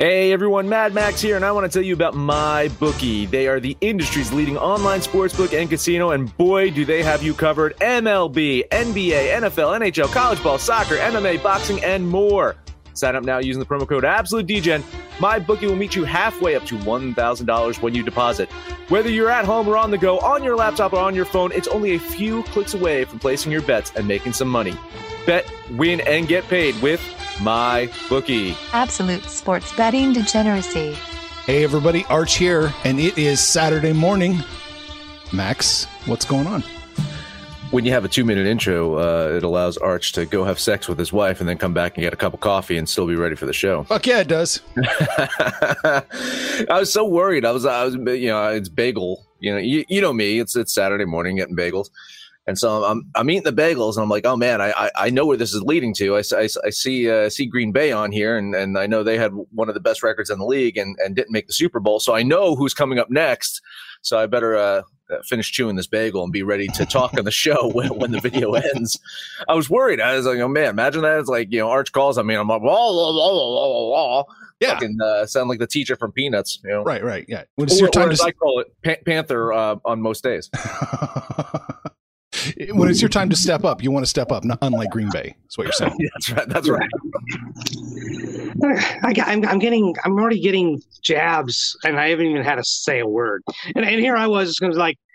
Hey everyone, Mad Max here, and I want to tell you about My Bookie. They are the industry's leading online sportsbook and casino, and boy, do they have you covered. MLB, NBA, NFL, NHL, college ball, soccer, MMA, boxing, and more. Sign up now using the promo code AbsoluteDGen. My bookie will meet you halfway up to $1,000 when you deposit. Whether you're at home or on the go, on your laptop or on your phone, it's only a few clicks away from placing your bets and making some money. Bet, win, and get paid with My Bookie. Absolute sports betting degeneracy. Hey everybody, Arch here, and it is Saturday morning. Max, what's going on? When you have a two minute intro, uh, it allows Arch to go have sex with his wife and then come back and get a cup of coffee and still be ready for the show. Fuck yeah, it does. I was so worried. I was, I was, you know, it's bagel. You know, you, you know me. It's it's Saturday morning getting bagels, and so I'm I'm eating the bagels, and I'm like, oh man, I I, I know where this is leading to. I, I, I see uh, see Green Bay on here, and and I know they had one of the best records in the league, and and didn't make the Super Bowl, so I know who's coming up next. So I better uh, finish chewing this bagel and be ready to talk on the show when, when the video ends. I was worried. I was like, oh man, imagine that. It's like, you know, Arch calls. I mean, I'm like, wah, wah, wah. Yeah. Fucking, uh, sound like the teacher from Peanuts, you know? Right, right, yeah. When it's Or, your or time as to I call it, pa- Panther uh, on most days. when it's your time to step up, you want to step up, not unlike Green Bay. That's what you're saying. Yeah, that's right. That's right. I, am I'm getting, I'm already getting jabs, and I haven't even had to say a word. And, and here I was, just like, I-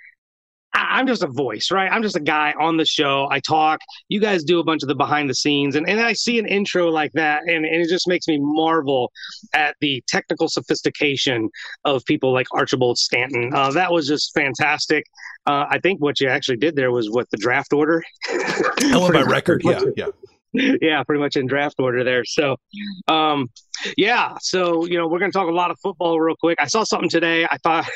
I'm just a voice, right? I'm just a guy on the show. I talk. You guys do a bunch of the behind the scenes, and, and I see an intro like that, and, and it just makes me marvel at the technical sophistication of people like Archibald Stanton. Uh, that was just fantastic. Uh, I think what you actually did there was with the draft order. I went by record. Yeah, yeah. yeah, pretty much in draft order there. So, um, yeah, so you know we're going to talk a lot of football real quick. I saw something today. I thought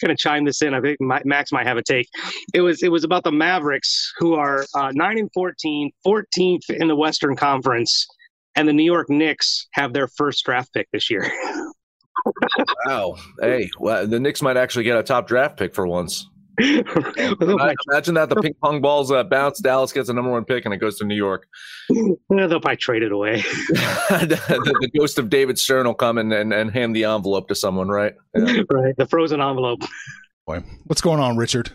going to chime this in. I think Max might have a take. It was it was about the Mavericks who are uh, nine and 14, 14th in the Western Conference, and the New York Knicks have their first draft pick this year. Wow. Hey, well, the Knicks might actually get a top draft pick for once. They'll Imagine that the ping pong balls uh, bounce. Dallas gets the number one pick, and it goes to New York. Yeah, they'll probably trade it away. the, the ghost of David Stern will come and, and, and hand the envelope to someone, right? Yeah. right, the frozen envelope. Boy, what's going on, Richard?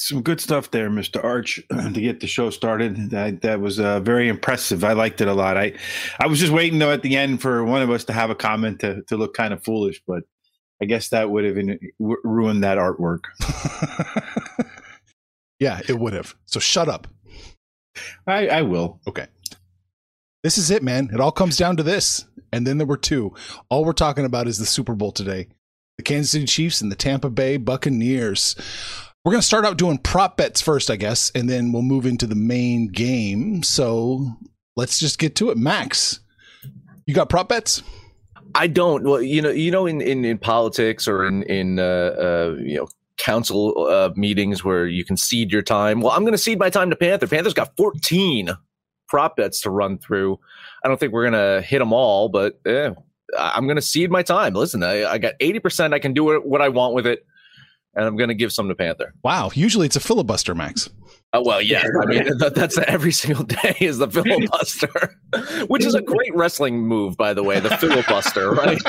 Some good stuff there, Mr. Arch, to get the show started. That that was uh, very impressive. I liked it a lot. I I was just waiting though at the end for one of us to have a comment to, to look kind of foolish, but I guess that would have ruined that artwork. yeah, it would have. So shut up. I, I will. Okay. This is it, man. It all comes down to this. And then there were two. All we're talking about is the Super Bowl today the Kansas City Chiefs and the Tampa Bay Buccaneers. We're going to start out doing prop bets first, I guess, and then we'll move into the main game. So let's just get to it. Max, you got prop bets? I don't. Well, you know, you know, in, in, in politics or in in uh, uh, you know council uh, meetings where you can cede your time. Well, I'm going to cede my time to Panther. Panther's got 14 prop bets to run through. I don't think we're going to hit them all, but eh, I'm going to cede my time. Listen, I, I got 80%. I can do what I want with it, and I'm going to give some to Panther. Wow. Usually it's a filibuster, Max. Oh, well, yeah. I mean, that, that's every single day is the filibuster, which is a great wrestling move, by the way, the filibuster, right?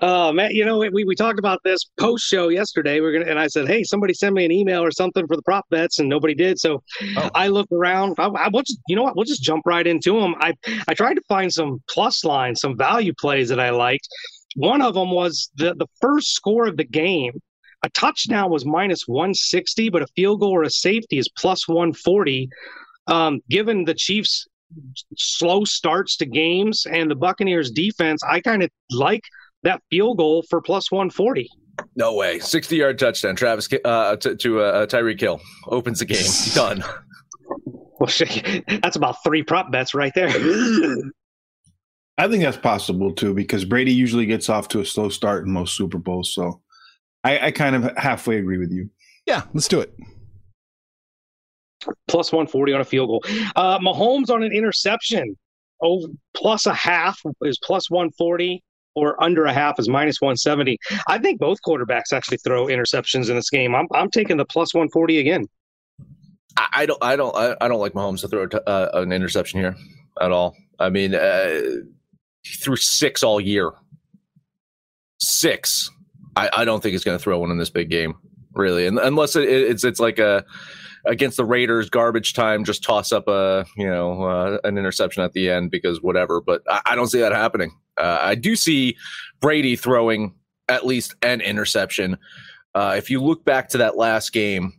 Oh man, you know we, we talked about this post show yesterday. We're gonna and I said, hey, somebody send me an email or something for the prop bets, and nobody did. So Oh. I looked around. I, I we'll just, you know what? We'll just jump right into them. I I tried to find some plus lines, some value plays that I liked. One of them was the the first score of the game. A touchdown was minus 160, but a field goal or a safety is plus 140. Um, given the Chiefs' slow starts to games and the Buccaneers' defense, I kind of like that field goal for plus 140. No way. 60 yard touchdown. Travis uh, to, to uh, Tyreek Hill opens the game. Done. Well, that's about three prop bets right there. I think that's possible too because Brady usually gets off to a slow start in most Super Bowls. So I, I kind of halfway agree with you. Yeah, let's do it. Plus 140 on a field goal. Uh, Mahomes on an interception. Oh, plus a half is plus 140 or under a half is minus 170. I think both quarterbacks actually throw interceptions in this game. I'm, I'm taking the plus 140 again. I, I don't, I don't, I, I, don't like Mahomes to throw uh, an interception here at all. I mean, uh, he threw six all year. Six. I, I don't think he's going to throw one in this big game, really, and, unless it, it's it's like a against the Raiders, garbage time, just toss up a you know uh, an interception at the end because whatever. But I, I don't see that happening. Uh, I do see Brady throwing at least an interception. Uh, if you look back to that last game,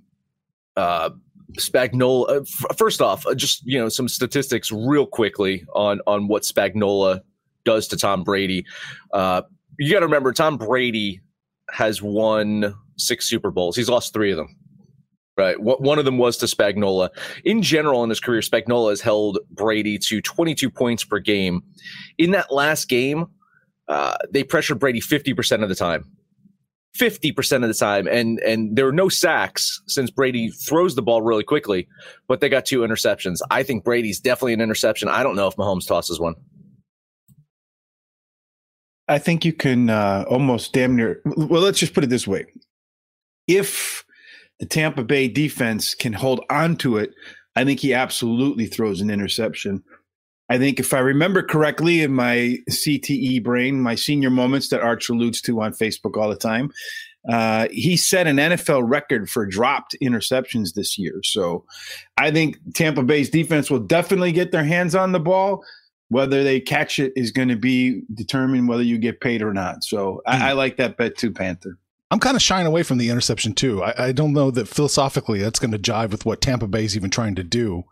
uh, Spagnuolo. Uh, f- first off, uh, just you know some statistics real quickly on on what Spagnuolo does to Tom Brady. Uh, you got to remember, Tom Brady has won six Super Bowls. He's lost three of them. Right. One of them was to Spagnuolo. In general, in his career, Spagnuolo has held Brady to 22 points per game. In that last game, uh, they pressured Brady 50% of the time. 50% of the time. And, and there were no sacks since Brady throws the ball really quickly, but they got two interceptions. I think Brady's definitely an interception. I don't know if Mahomes tosses one. I think you can uh, almost damn near. Well, let's just put it this way: if the Tampa Bay defense can hold on to it, I think he absolutely throws an interception. I think if I remember correctly in my CTE brain, my senior moments that Arch alludes to on Facebook all the time, uh, he set an NFL record for dropped interceptions this year. So I think Tampa Bay's defense will definitely get their hands on the ball whether they catch it is going to be determined whether you get paid or not. So mm. I, hmm. I, like that bet too, Panther. I'm kind of shying away from the interception too. I, I don't know that philosophically that's going to jive with what Tampa Bay is even trying to do.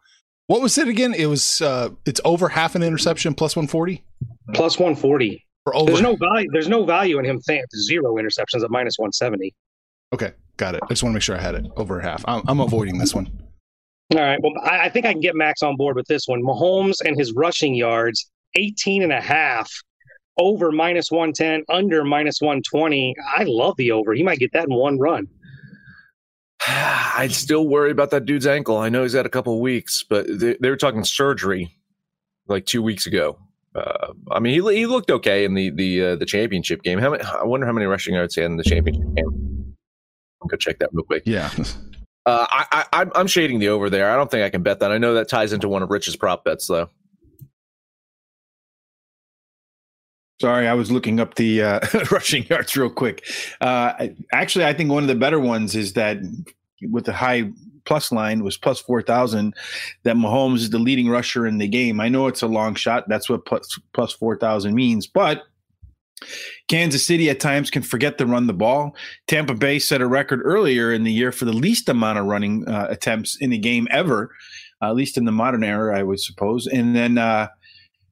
What was it again? It was uh, it's over half an interception plus 140. Plus 140. over. There's no value. There's no value in him saying zero interceptions at minus 170. Okay, got it. I just want to make sure I had it over half. I'm, I'm avoiding this one. All right. Well, I, I think I can get Max on board with this one. Mahomes and his rushing yards, 18 and a half, over minus 110, under minus 120. I love the over. He might get that in one run. I'd still worry about that dude's ankle. I know he's had a couple weeks, but they, they, were talking surgery like two weeks ago. Uh, I mean, he, he looked okay in the the uh, the championship game. How many, I wonder how many rushing yards he had in the championship game. I'll go check that real quick. Yeah. Uh, I, I, I'm shading the over there. I don't think I can bet that. I know that ties into one of Rich's prop bets, though. Sorry, I was looking up the uh, rushing yards real quick. Uh, actually, I think one of the better ones is that with the high plus line was plus 4,000, that Mahomes is the leading rusher in the game. I know it's a long shot. That's what plus, plus 4,000 means. But Kansas City at times can forget to run the ball. Tampa Bay set a record earlier in the year for the least amount of running uh, attempts in a game ever, uh, at least in the modern era, I would suppose. And then uh,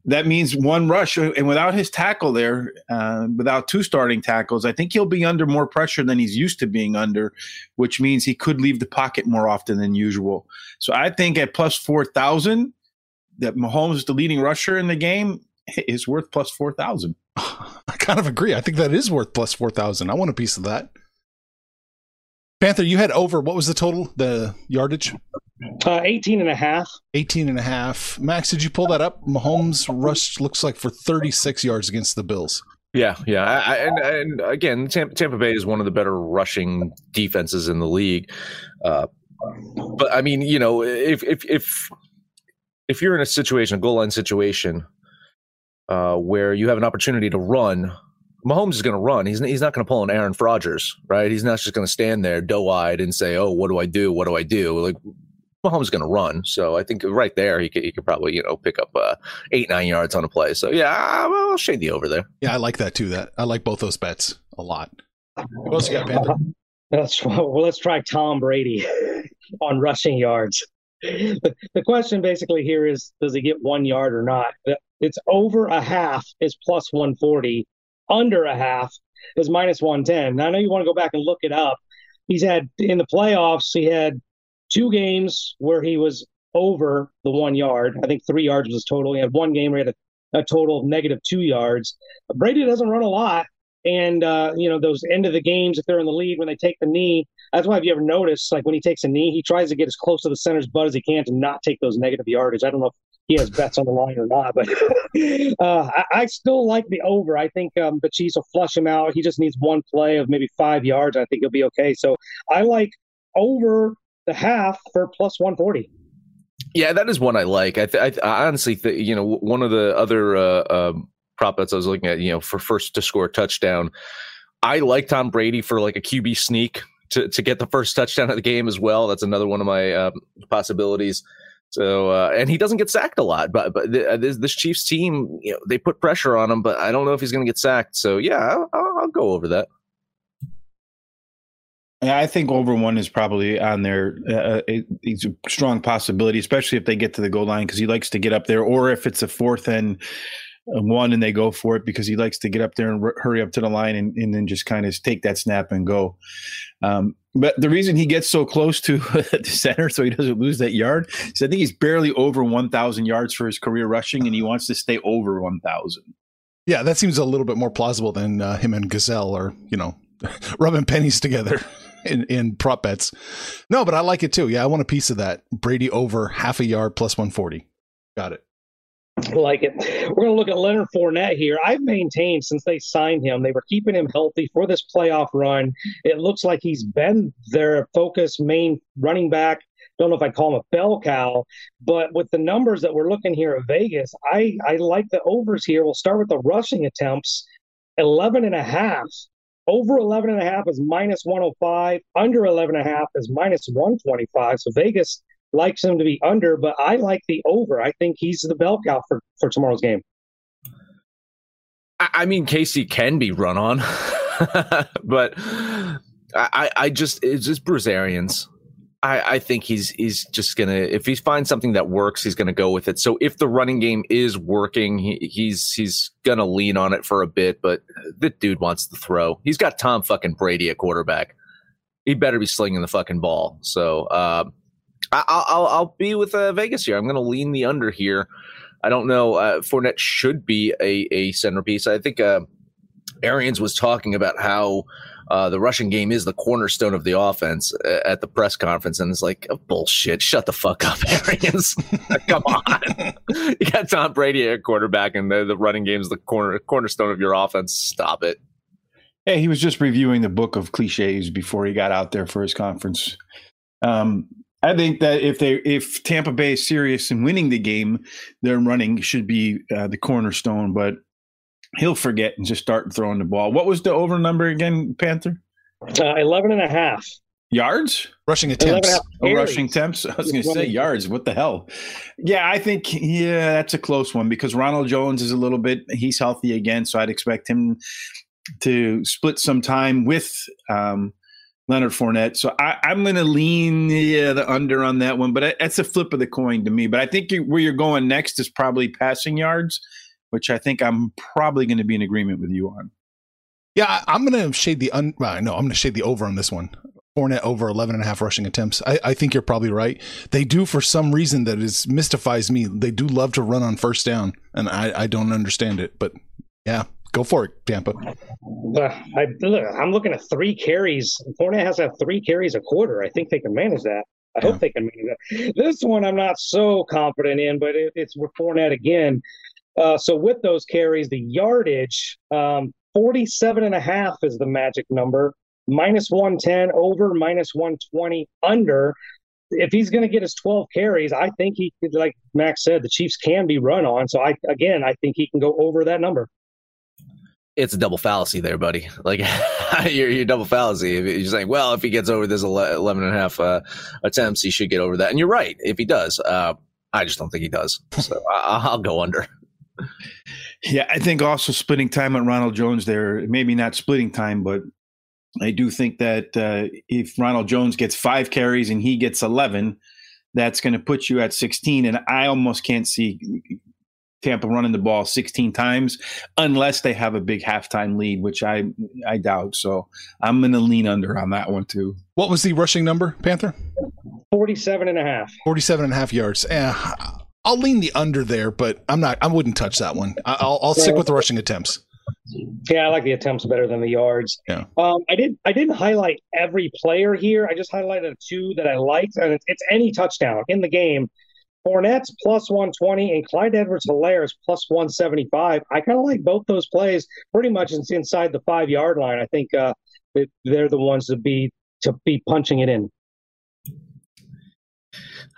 that means one rush. And without his tackle there, uh, without two starting tackles, I think he'll be under more pressure than he's used to being under, which means he could leave the pocket more often than usual. So I think at plus 4,000, that Mahomes is the leading rusher in the game is worth plus 4,000. I kind of agree. I think that is worth plus 4,000. I want a piece of that. Panther, you had over, what was the total, the yardage? Uh, 18 and a half. 18 and a half. Max, did you pull that up? Mahomes rushed looks like for 36 yards against the Bills. Yeah, yeah, I, and, and again, Tampa, Tampa, Bay is one of the better rushing defenses in the league. Uh, but I mean, you know, if if if if you're in a situation, a goal line situation, uh, where you have an opportunity to run. Mahomes is going to run. He's he's not going to pull an Aaron Rodgers, right? He's not just going to stand there doe eyed and say, "Oh, what do I do? What do I do?" Like Mahomes is going to run. So I think right there he could he could probably you know pick up uh, eight nine yards on a play. So yeah, I'll shade the over there. Yeah, I like that too. That I like both those bets a lot. What else you got, Panther? Let's well, let's try Tom Brady on rushing yards. The, the question basically here is, does he get one yard or not? It's over a half is plus 140, under a half is minus 110. Now, I know you want to go back and look it up. He's had in the playoffs, he had two games where he was over the one yard. I think three yards was total. He had one game where he had a a total of negative two yards. Brady doesn't run a lot. And, uh, you know, those end of the games, if they're in the lead, when they take the knee, that's why if you ever notice, like when he takes a knee, he tries to get as close to the center's butt as he can to not take those negative yardage. I don't know if he has bets on the line or not, but uh, I, I, still like the over. I think um, the Chiefs will flush him out. He just needs one play of maybe five yards. I think he'll be okay. So I like over the half for plus 140. Yeah, that is one I like. I, th- I honestly, th- you know, one of the other uh, um, prop bets I was looking at, you know, for first to score touchdown, I like Tom Brady for like a QB sneak to, to get the first touchdown of the game as well. That's another one of my um, possibilities. So, uh, and he doesn't get sacked a lot, but but uh, this, this Chiefs team, you know, they put pressure on him, but I don't know if he's going to get sacked. So, yeah, I'll, I'll go over that. Yeah, I think over one is probably on there. Uh, it's a strong possibility, especially if they get to the goal line because he likes to get up there, or if it's a fourth and one and they go for it because he likes to get up there and r- hurry up to the line and, and then just kind of take that snap and go. Um, but the reason he gets so close to the center so he doesn't lose that yard is I think he's barely over 1,000 yards for his career rushing and he wants to stay over 1,000. Yeah, that seems a little bit more plausible than uh, him and Gisele or, you know, rubbing pennies together in, in prop bets. No, but I like it too. Yeah, I want a piece of that. Brady over half a yard plus 140. Got it. Like it. We're going to look at Leonard Fournette here. I've maintained since they signed him, they were keeping him healthy for this playoff run. It looks like he's been their focus main running back. Don't know if I call him a bell cow, but with the numbers that we're looking here at Vegas, I, I like the overs here. We'll start with the rushing attempts 11 and a half over 11 and a half is minus 105. Under 11 and a half is minus 125. So Vegas likes him to be under, but I like the over. I think he's the bell cow for, for tomorrow's game. I mean, KC can be run on, but I, I just, it's just Bruce Arians. I, I, think he's he's just gonna if he finds something that works, he's gonna go with it. So if the running game is working, he, he's he's gonna lean on it for a bit. But the dude wants to throw. He's got Tom fucking Brady at quarterback. He better be slinging the fucking ball. So uh, I, I'll I'll be with uh, Vegas here. I'm gonna lean the under here. I don't know. Uh, Fournette should be a a centerpiece. I think uh, Arians was talking about how uh, the rushing game is the cornerstone of the offense uh, at the press conference, and it's like oh, bullshit. Shut the fuck up, Arians. Come on, you got Tom Brady at quarterback, and the, the running game is the corner cornerstone of your offense. Stop it. Hey, he was just reviewing the book of cliches before he got out there for his conference. Um, I think that if they if Tampa Bay is serious in winning the game, their running should be uh, the cornerstone. But he'll forget and just start throwing the ball. What was the over number again, Panther? Uh, 11 and a half. Yards? Rushing attempts. Oh, rushing attempts. I was going to say yards. What the hell? Yeah, I think, yeah, that's a close one because Ronald Jones is a little bit, he's healthy again. So I'd expect him to split some time with um, Leonard Fournette. So I, am going to lean yeah, the under on that one, but that's a flip of the coin to me. But I think where you're going next is probably passing yards which I think I'm probably going to be in agreement with you on. Yeah, I'm going to shade the un. Well, no, I'm going to shade the over on this one. Fournette over 11 and a half rushing attempts. I, I think you're probably right. They do, for some reason that is mystifies me. They do love to run on first down, and I, I don't understand it. But yeah, go for it, Tampa. Uh, I, look, I'm looking at three carries. Fournette has to have three carries a quarter. I think they can manage that. I yeah. hope they can manage that. This one I'm not so confident in, but it, it's with Fournette again. Uh, so with those carries, the yardage, um, 47 and a half is the magic number, minus 110 over, minus 120 under. If he's going to get his 12 carries, I think he could, like Max said, the Chiefs can be run on. So I, again, I think he can go over that number. It's a double fallacy there, buddy. Like you're, you're double fallacy. You're saying, well, if he gets over this 11 and a half uh, attempts, he should get over that. And you're right. If he does, uh, I just don't think he does. So I'll go under. Yeah, I think also splitting time on Ronald Jones there, maybe not splitting time, but I do think that uh, if Ronald Jones gets five carries and he gets 11, that's going to put you at 16. And I almost can't see Tampa running the ball 16 times unless they have a big halftime lead, which I I doubt. So I'm going to lean under on that one too. What was the rushing number, Panther? 47 and a half. 47 and a half yards. Eh, I'll lean the under there, but I'm not. I wouldn't touch that one. I- I'll, I'll stick with the rushing attempts. Yeah, I like the attempts better than the yards. Yeah. Um, I did. I didn't highlight every player here. I just highlighted two that I liked, and it's, it's any touchdown in the game. Fournette's plus 120 and Clyde Edwards Helaire's plus 175. I kind of like both those plays pretty much in- inside the five yard line. I think uh, they're the ones to be to be punching it in.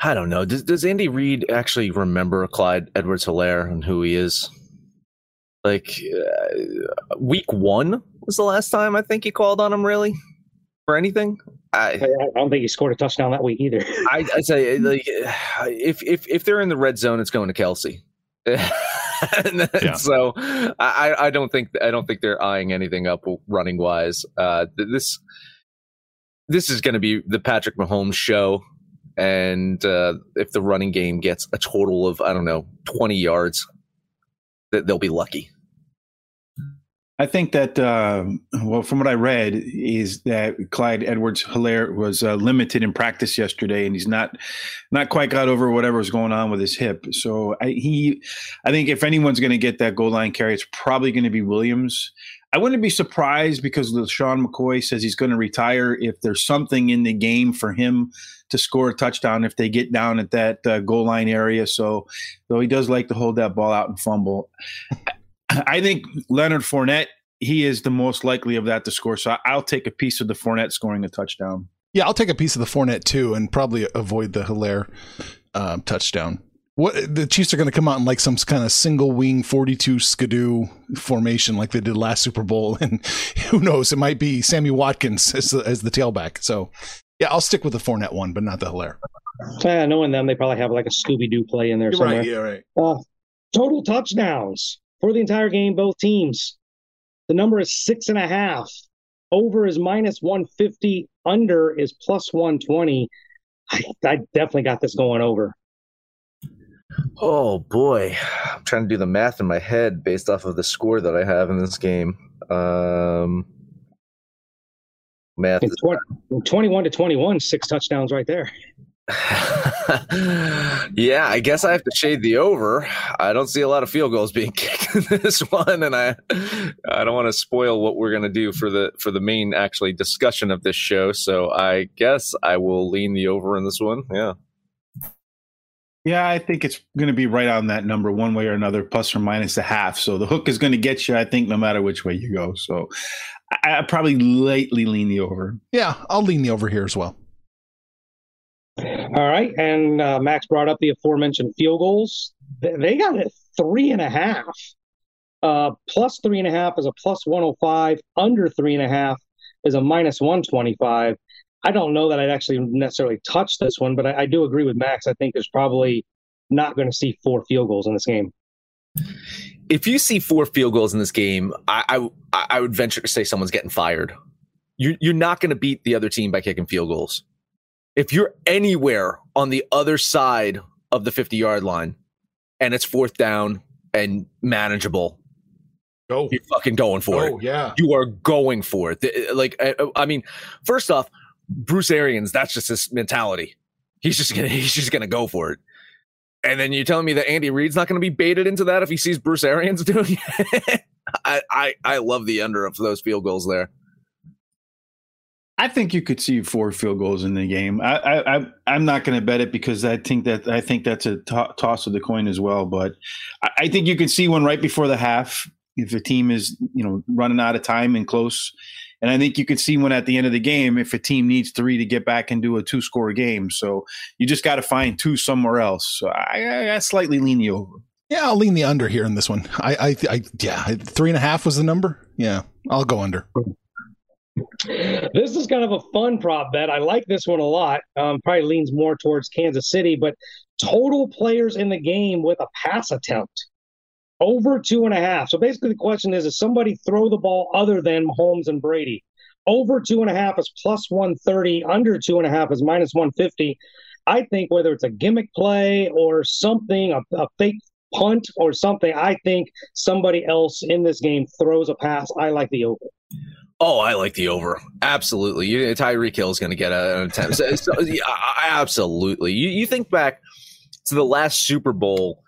I don't know. Does, does Andy Reid actually remember Clyde Edwards Helaire and who he is? Like, uh, week one was the last time I think he called on him, really? For anything? I, I I don't think he scored a touchdown that week either. I, I say, like, if, if, if they're in the red zone, it's going to Kelce. And then- Yeah. So I, I don't think I don't think they're eyeing anything up running wise. Uh, this this is going to be the Patrick Mahomes show, and uh, if the running game gets a total of I don't know twenty yards, that they'll be lucky. I think that, uh, well, from what I read, is that Clyde Edwards Helaire was uh, limited in practice yesterday, and he's not not quite got over whatever was going on with his hip. So I, he, I think if anyone's going to get that goal line carry, it's probably going to be Williams. I wouldn't be surprised because Sean McCoy says he's going to retire if there's something in the game for him to score a touchdown if they get down at that uh, goal line area. So, though he does like to hold that ball out and fumble. I think Leonard Fournette, he is the most likely of that to score. So I'll take a piece of the Fournette scoring a touchdown. Yeah, I'll take a piece of the Fournette too, and probably avoid the Helaire um, touchdown. What the Chiefs are going to come out in like some kind of single wing forty-two skidoo formation, like they did last Super Bowl, and who knows? It might be Sammy Watkins as the, as the tailback. So, yeah, I'll stick with the Fournette one, but not the Helaire. Yeah, knowing them, they probably have like a Scooby Doo play in there somewhere. Right, Yeah, right. Uh, total touchdowns for the entire game, both teams. The number is six and a half. Over is minus 150. Under is plus 120. I, I definitely got this going over. Oh boy, I'm trying to do the math in my head based off of the score that I have in this game. Um, math. It's 20, 21 to 21, six touchdowns right there. yeah, I guess I have to shade the over. I don't see a lot of field goals being kicked in this one, and I I don't want to spoil what we're gonna do for the for the main actually discussion of this show. So I guess I will lean the over in this one. Yeah. Yeah, I think it's going to be right on that number, one way or another, plus or minus a half. So the hook is going to get you, I think, no matter which way you go. So I, I probably lightly lean the over. Yeah, I'll lean the over here as well. All right. And uh, Max brought up the aforementioned field goals. They, got it three and a half. Uh, plus three and a half is a plus 105. Under three and a half is a minus 125. I don't know that I'd actually necessarily touch this one, but I, I do agree with Max. I think there's probably not going to see four field goals in this game. If you see four field goals in this game, I I, I would venture to say someone's getting fired. You, you're not going to beat the other team by kicking field goals. If you're anywhere on the other side of the 50 yard line and it's fourth down and manageable, Go. you're fucking going for it. Oh, yeah. You are going for it. Like, I, I mean, first off, Bruce Arians, that's just his mentality. He's just gonna, he's just gonna go for it. And then you're telling me that Andy Reid's not going to be baited into that if he sees Bruce Arians doing it. I, I, I love the under of those field goals there. I think you could see four field goals in the game. I, I, I I'm not going to bet it because I think that I think that's a to- toss of the coin as well. But I, I think you can see one right before the half if a team is you know running out of time and close, and I think you could see one at the end of the game if a team needs three to get back and do a two score game. So you just got to find two somewhere else. So I, I, I slightly lean you over. Yeah, I'll lean the under here in this one. I, I, I yeah, three and a half was the number. Yeah, I'll go under. This is kind of a fun prop bet. I like this one a lot. Um, probably leans more towards Kansas City, but total players in the game with a pass attempt over two and a half. So basically, the question is: Is somebody throw the ball other than Mahomes and Brady? Over two and a half is plus one thirty. Under two and a half is minus one fifty. I think whether it's a gimmick play or something, a, a fake punt or something, I think somebody else in this game throws a pass. I like the over. Oh, I like the over. Absolutely. You, Tyreek Hill is going to get a- an attempt. So- so, yeah, I- I- absolutely. You, you think back to the last Super Bowl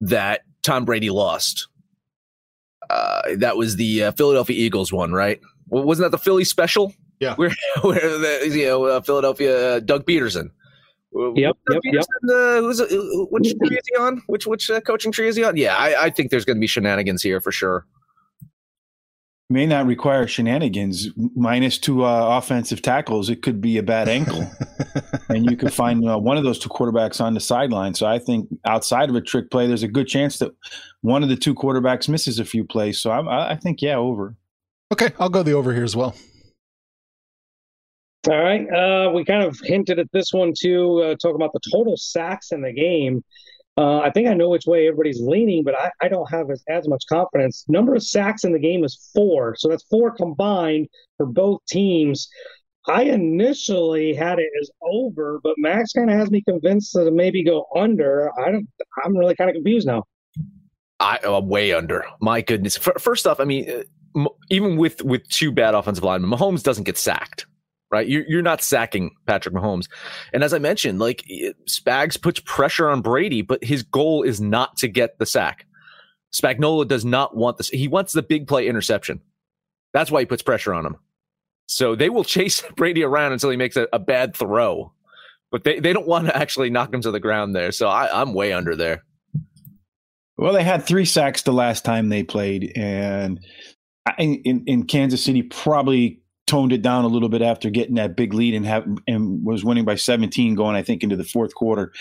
that Tom Brady lost. Uh, that was the uh, Philadelphia Eagles one, right? Well, wasn't that the Philly special? Yeah. Where, where the, you know, uh, Philadelphia, uh, Doug Pederson. Yep, yep, yep. Uh, who's, uh, which tree is he on? Which which uh, coaching tree is he on? Yeah, I, I think there's going to be shenanigans here for sure. May not require shenanigans. Minus two uh, offensive tackles, it could be a bad ankle, and you could find uh, one of those two quarterbacks on the sideline. So I think outside of a trick play, there's a good chance that one of the two quarterbacks misses a few plays. So I'm, I think yeah, over. Okay, I'll go the over here as well. All right. Uh, we kind of hinted at this one too, uh, talk about the total sacks in the game. Uh, I think I know which way everybody's leaning, but I, I don't have as, as much confidence. Number of sacks in the game is four. So that's four combined for both teams. I initially had it as over, but Max kind of has me convinced to maybe go under. I don't. I'm really kind of confused now. I am way under. My goodness. First off, I mean, uh, even with with two bad offensive linemen, Mahomes doesn't get sacked right? You're, you're not sacking Patrick Mahomes. And as I mentioned, like Spags puts pressure on Brady, but his goal is not to get the sack. Spagnuolo does not want this. He wants the big play interception. That's why he puts pressure on him. So they will chase Brady around until he makes a, a bad throw, but they, they don't want to actually knock him to the ground there. So I, I'm way under there. Well, they had three sacks the last time they played, and in, in Kansas City probably toned it down a little bit after getting that big lead and have and was winning by 17 going I think into the fourth quarter.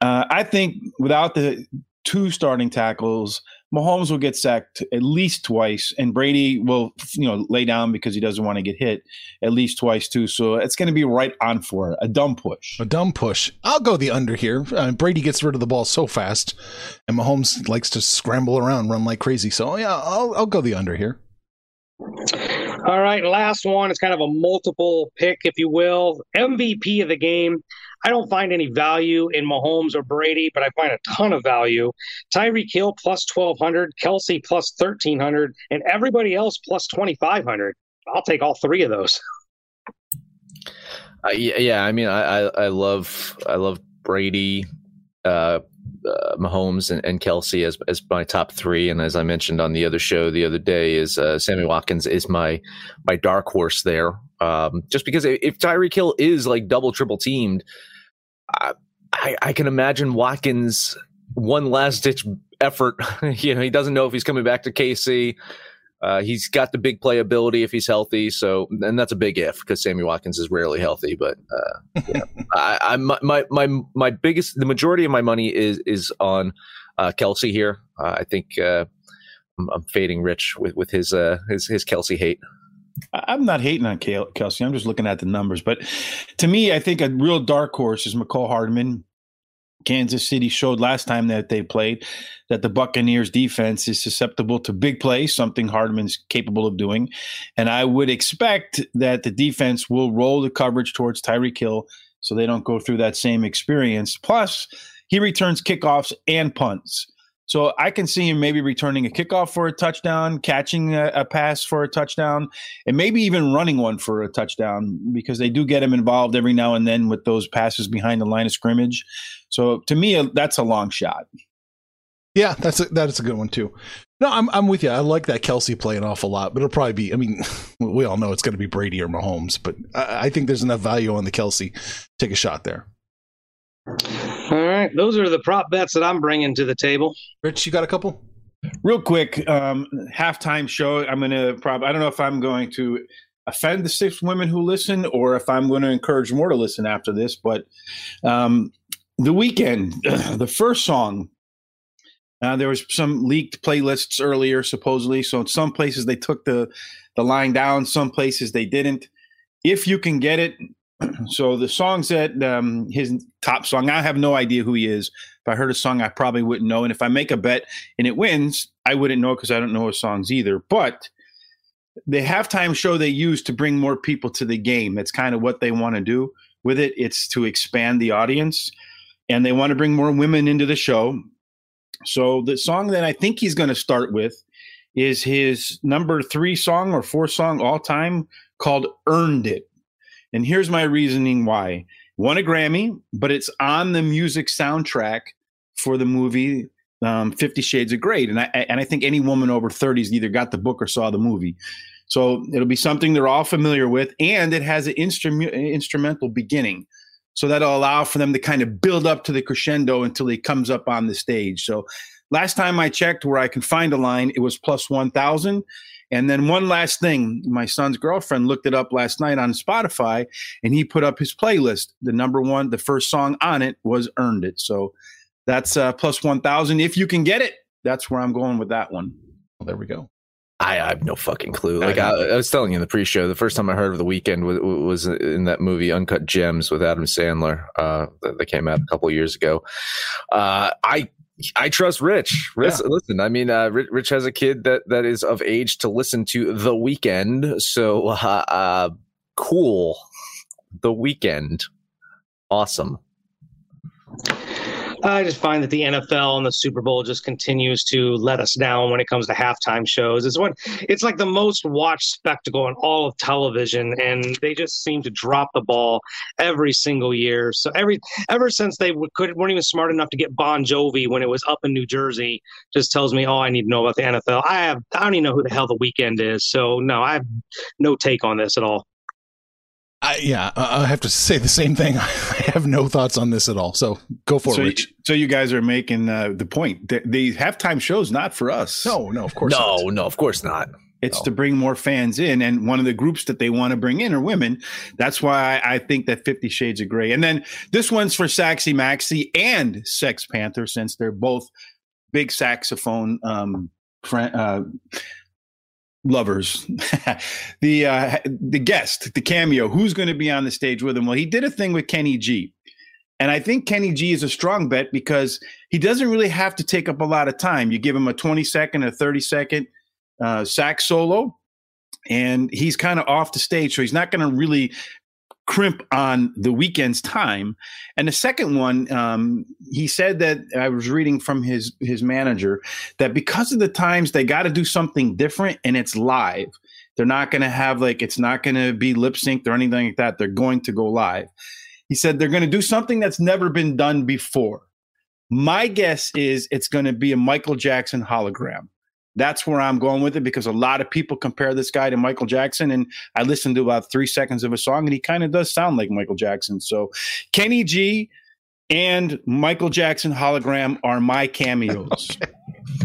Uh, I think without the two starting tackles, Mahomes will get sacked at least twice, and Brady will you know lay down because he doesn't want to get hit at least twice too. So it's going to be right on for a dumb push. A dumb push. I'll go the under here. Uh, Brady gets rid of the ball so fast, and Mahomes likes to scramble around, run like crazy. So yeah, I'll I'll go the under here. All right, last one. It's kind of a multiple pick, if you will. MVP of the game. I don't find any value in Mahomes or Brady, but I find a ton of value. Tyreek Hill plus 1,200, Kelce plus 1,300, and everybody else plus 2,500. I'll take all three of those. Uh, yeah, yeah, I mean, I, I, I love I love Brady, uh, uh, Mahomes and, and, Kelce as as my top three, and as I mentioned on the other show the other day, is uh, Sammy Watkins is my my dark horse there. Um, just because if Tyreek Hill is like double triple teamed, I, I, I can imagine Watkins one last ditch effort. you know, he doesn't know if he's coming back to KC. Uh, he's got the big playability if he's healthy. So, and that's a big if because Sammy Watkins is rarely healthy. But uh, yeah. I, I, my my my biggest, the majority of my money is is on uh, Kelce here. Uh, I think uh, I'm, I'm, fading Rich with with his uh, his his Kelce hate. I'm not hating on Kelce. I'm just looking at the numbers. But to me, I think a real dark horse is Mecole Hardman. Kansas City showed last time that they played that the Buccaneers defense is susceptible to big plays, something Hardman's capable of doing. And I would expect that the defense will roll the coverage towards Tyreek Hill so they don't go through that same experience. Plus, he returns kickoffs and punts. So I can see him maybe returning a kickoff for a touchdown, catching a, a, pass for a touchdown, and maybe even running one for a touchdown because they do get him involved every now and then with those passes behind the line of scrimmage. So to me, uh, that's a long shot. Yeah, that's a, that's a good one too. No, I'm I'm with you. I like that Kelce play an awful lot, but it'll probably be. I mean, we all know it's going to be Brady or Mahomes, but I, I think there's enough value on the Kelce. Take a shot there. All right, those are the prop bets that I'm bringing to the table. Rich, you got a couple? Real quick, um, halftime show. I'm going to probably. I don't know if I'm going to offend the six women who listen, or if I'm going to encourage more to listen after this. But um, the Weeknd, the first song. Uh, there was some leaked playlists earlier, supposedly. So in some places they took the the line down, some places they didn't. If you can get it, so the songs that um, his top song, I have no idea who he is. If I heard a song, I probably wouldn't know. And if I make a bet and it wins, I wouldn't know because I don't know his songs either. But the halftime show they use to bring more people to the game. That's kind of what they want to do with it. It's to expand the audience, and they want to bring more women into the show. So the song that I think he's going to start with is his number three song or four song all time called "Earned It." And here's my reasoning why. Won a Grammy, but it's on the music soundtrack for the movie um, Fifty Shades of Grey, and I and I think any woman over thirty has either got the book or saw the movie. So it'll be something they're all familiar with, and it has an instru- instrumental beginning. So that'll allow for them to kind of build up to the crescendo until he comes up on the stage. So last time I checked where I can find a line, it was plus 1,000. And then one last thing, my son's girlfriend looked it up last night on Spotify and he put up his playlist. The number one, the first song on it was Earned It. So that's uh, plus 1,000. If you can get it, that's where I'm going with that one. Well, there we go. I, I have no fucking clue. Like I, I, was telling you in the pre-show, the first time I heard of the Weeknd was, was in that movie Uncut Gems with Adam Sandler uh, that, that, came out a couple years ago. Uh, I I trust Rich. Rich yeah. Listen, I mean, uh, Rich, Rich, has a kid that that is of age to listen to The Weeknd. So uh, uh, cool. The Weeknd, awesome. I just find that the NFL and the Super Bowl just continues to let us down when it comes to halftime shows. It's one it's like the most watched spectacle in all of television and they just seem to drop the ball every single year. So every ever since they could weren't even smart enough to get Bon Jovi when it was up in New Jersey just tells me all I need to know about the NFL. I have I don't even know who the hell the Weeknd is. So no, I have no take on this at all. I, yeah, I have to say the same thing. I have no thoughts on this at all. So go for so it, Rich. so you guys are making uh, the point. The, the halftime show's not for us. No, no, of course no, not. no, no, of course not. It's no. to bring more fans in, and one of the groups that they want to bring in are women. That's why I, I think that Fifty Shades of Grey, and then this one's for Saxy Maxy and Sex Panther, since they're both big saxophone um, friend, uh, lovers. the uh, the guest, the cameo, who's going to be on the stage with him? Well, he did a thing with Kenny G. And I think Kenny G is a strong bet because he doesn't really have to take up a lot of time. You give him a 20 second or 30 second uh, sax solo, and he's kind of off the stage. So he's not going to really crimp on the Weeknd's time. And the second one, um, he said that I was reading from his his manager that because of the times they got to do something different and it's live. They're not going to have like it's not going to be lip synced or anything like that. They're going to go live. He said they're going to do something that's never been done before. My guess is it's going to be a Michael Jackson hologram that's where I'm going with it because a lot of people compare this guy to Michael Jackson. And I listened to about three seconds of a song and he kind of does sound like Michael Jackson. So Kenny G and Michael Jackson hologram are my cameos.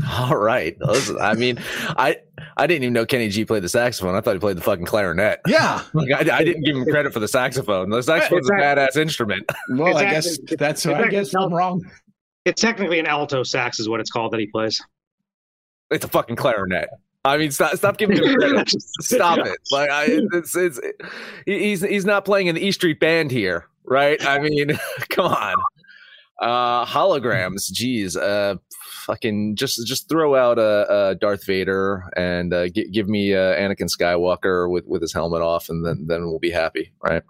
All right. I mean, I I didn't even know Kenny G played the saxophone. I thought he played the fucking clarinet. Yeah. like I, I, didn't give him credit for the saxophone. The saxophone's a badass instrument. Well, I guess that's I guess I'm wrong. It's technically an alto sax, is what it's called that he plays. It's a fucking clarinet. I mean, stop, stop giving him credit. stop it. Like, I, it's, it's, he's, he's not playing in the E Street Band here, right? I mean, come on. Uh, holograms, geez, uh, fucking just, just throw out a uh, uh, Darth Vader and uh, g- give me uh, Anakin Skywalker with, with his helmet off, and then, then we'll be happy, right?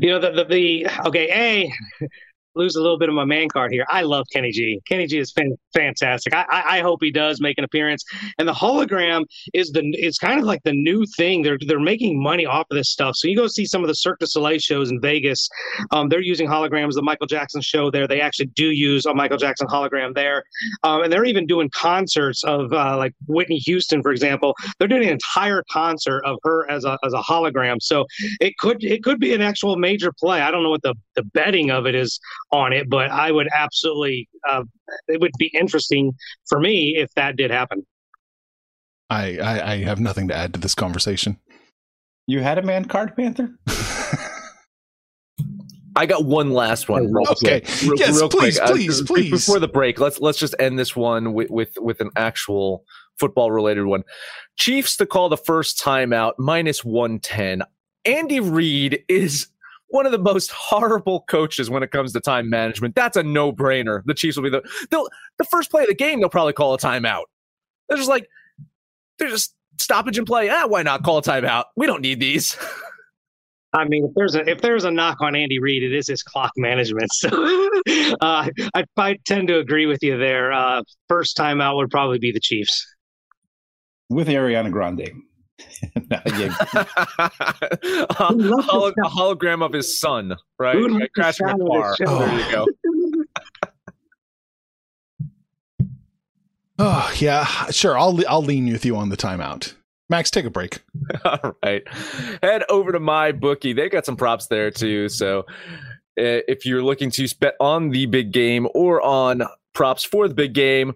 You know the, the, the okay, a lose a little bit of my man card here. I love Kenny G. Kenny G is fan- fantastic. I, I, I hope he does make an appearance. And the hologram is the it's kind of like the new thing. They're they're making money off of this stuff. So you go see some of the Cirque du Soleil shows in Vegas. Um, they're using holograms. The Michael Jackson show there, they actually do use a Michael Jackson hologram there, um, and they're even doing concerts of uh, like Whitney Houston, for example. They're doing an entire concert of her as a as a hologram. So it could it could be an actual major play. I don't know what the the betting of it is on it, but I would absolutely, uh, it would be interesting for me if that did happen. I, I, I have nothing to add to this conversation. You had a man card, Panther? I got one last one. Real okay. Quick. Real, yes, real please, quick. please, uh, please. Before the break, let's let's just end this one with with, with an actual football related one. Chiefs to call the first timeout minus one ten. Andy Reid is one of the most horrible coaches when it comes to time management. That's a no brainer. The Chiefs will be the they'll the first play of the game. They'll probably call a timeout. They're just like they're just stoppage and play. Ah, why not call a timeout? We don't need these. I mean, if there's a if there's a knock on Andy Reid, it is his clock management. So uh, I, I tend to agree with you there. Uh, first timeout would probably be the Chiefs with Ariana Grande. a, holo- a, hologram of his son, right? Crashing a car. Oh. There you go. Oh yeah, sure. I'll I'll lean with you on the timeout. Max, take a break. All right, head over to my bookie. They got some props there too. So uh, if you're looking to bet on the big game or on props for the big game,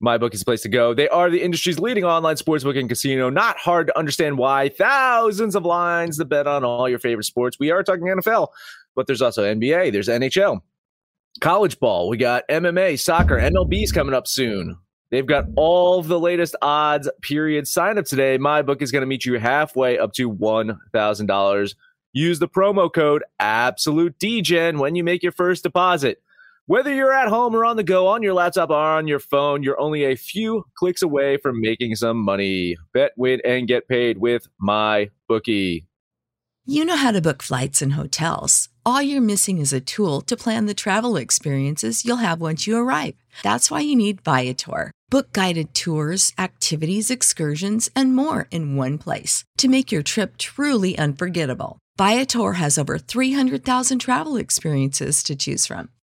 my book is the place to go. They are the industry's leading online sportsbook and casino. Not hard to understand why. Thousands of lines to bet on all your favorite sports. We are talking NFL, but there's also NBA, there's NHL, college ball. We got MMA, soccer, MLB's coming up soon. They've got all the latest odds, period. Sign up today. My book is going to meet you halfway up to $1,000. Use the promo code Absolute DGen when you make your first deposit. Whether you're at home or on the go, on your laptop or on your phone, you're only a few clicks away from making some money. Bet, win, and get paid with my bookie. You know how to book flights and hotels. All you're missing is a tool to plan the travel experiences you'll have once you arrive. That's why you need Viator. Book guided tours, activities, excursions, and more in one place to make your trip truly unforgettable. Viator has over 300,000 travel experiences to choose from.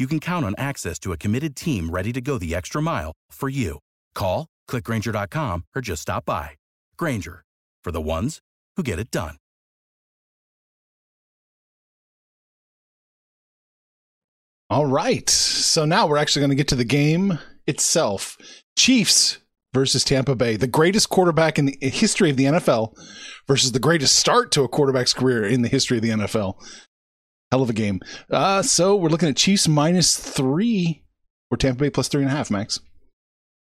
you can count on access to a committed team ready to go the extra mile for you. Call, clickgrainger.com, or just stop by. Grainger, for the ones who get it done. All right. So now we're actually going to get to the game itself. Chiefs versus Tampa Bay, the greatest quarterback in the history of the NFL versus the greatest start to a quarterback's career in the history of the NFL. Hell of a game. Uh, so we're looking at Chiefs minus three or Tampa Bay plus three and a half, Max.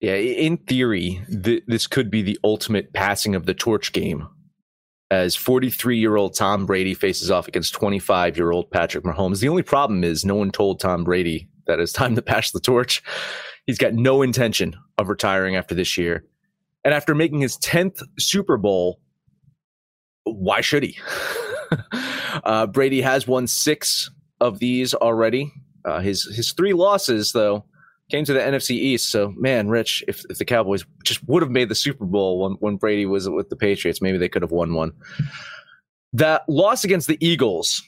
Yeah, in theory, th- this could be the ultimate passing of the torch game as 43 year old Tom Brady faces off against 25 year old Patrick Mahomes. The only problem is no one told Tom Brady that it's time to pass the torch. He's got no intention of retiring after this year. And after making his 10th Super Bowl, why should he? uh, Brady has won six of these already. Uh, his his three losses, though, came to the NFC East. So, man, Rich, if, if the Cowboys just would have made the Super Bowl when, when Brady was with the Patriots, maybe they could have won one. That loss against the Eagles,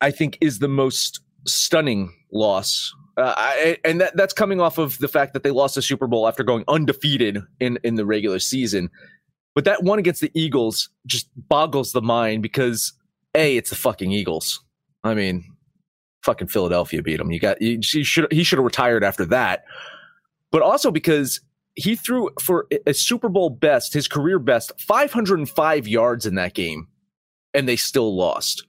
I think, is the most stunning loss. Uh, I, and that, that's coming off of the fact that they lost the Super Bowl after going undefeated in, in the regular season. But that one against the Eagles just boggles the mind because, A, it's the fucking Eagles. I mean, fucking Philadelphia beat him. You got he should he should have retired after that. But also because he threw for a Super Bowl best, his career best, 505 yards in that game, and they still lost.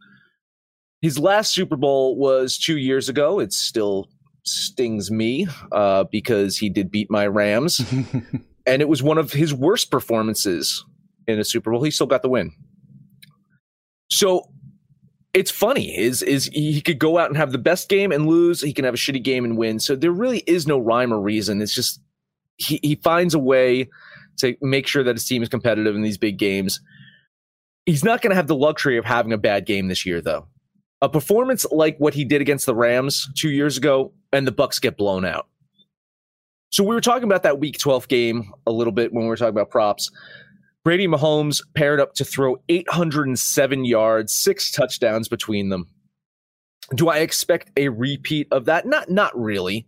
His last Super Bowl was two years ago. It still stings me uh, because he did beat my Rams, and it was one of his worst performances in a Super Bowl. He still got the win. So it's funny. Is is he could go out and have the best game and lose. He can have a shitty game and win. So there really is no rhyme or reason. It's just he, he finds a way to make sure that his team is competitive in these big games. He's not going to have the luxury of having a bad game this year though. A performance like what he did against the rams two years ago and the bucks get blown out so we were talking about that week 12 game a little bit when we were talking about props Brady Mahomes paired up to throw 807 yards, six touchdowns between them. Do I expect a repeat of that? Not, not really.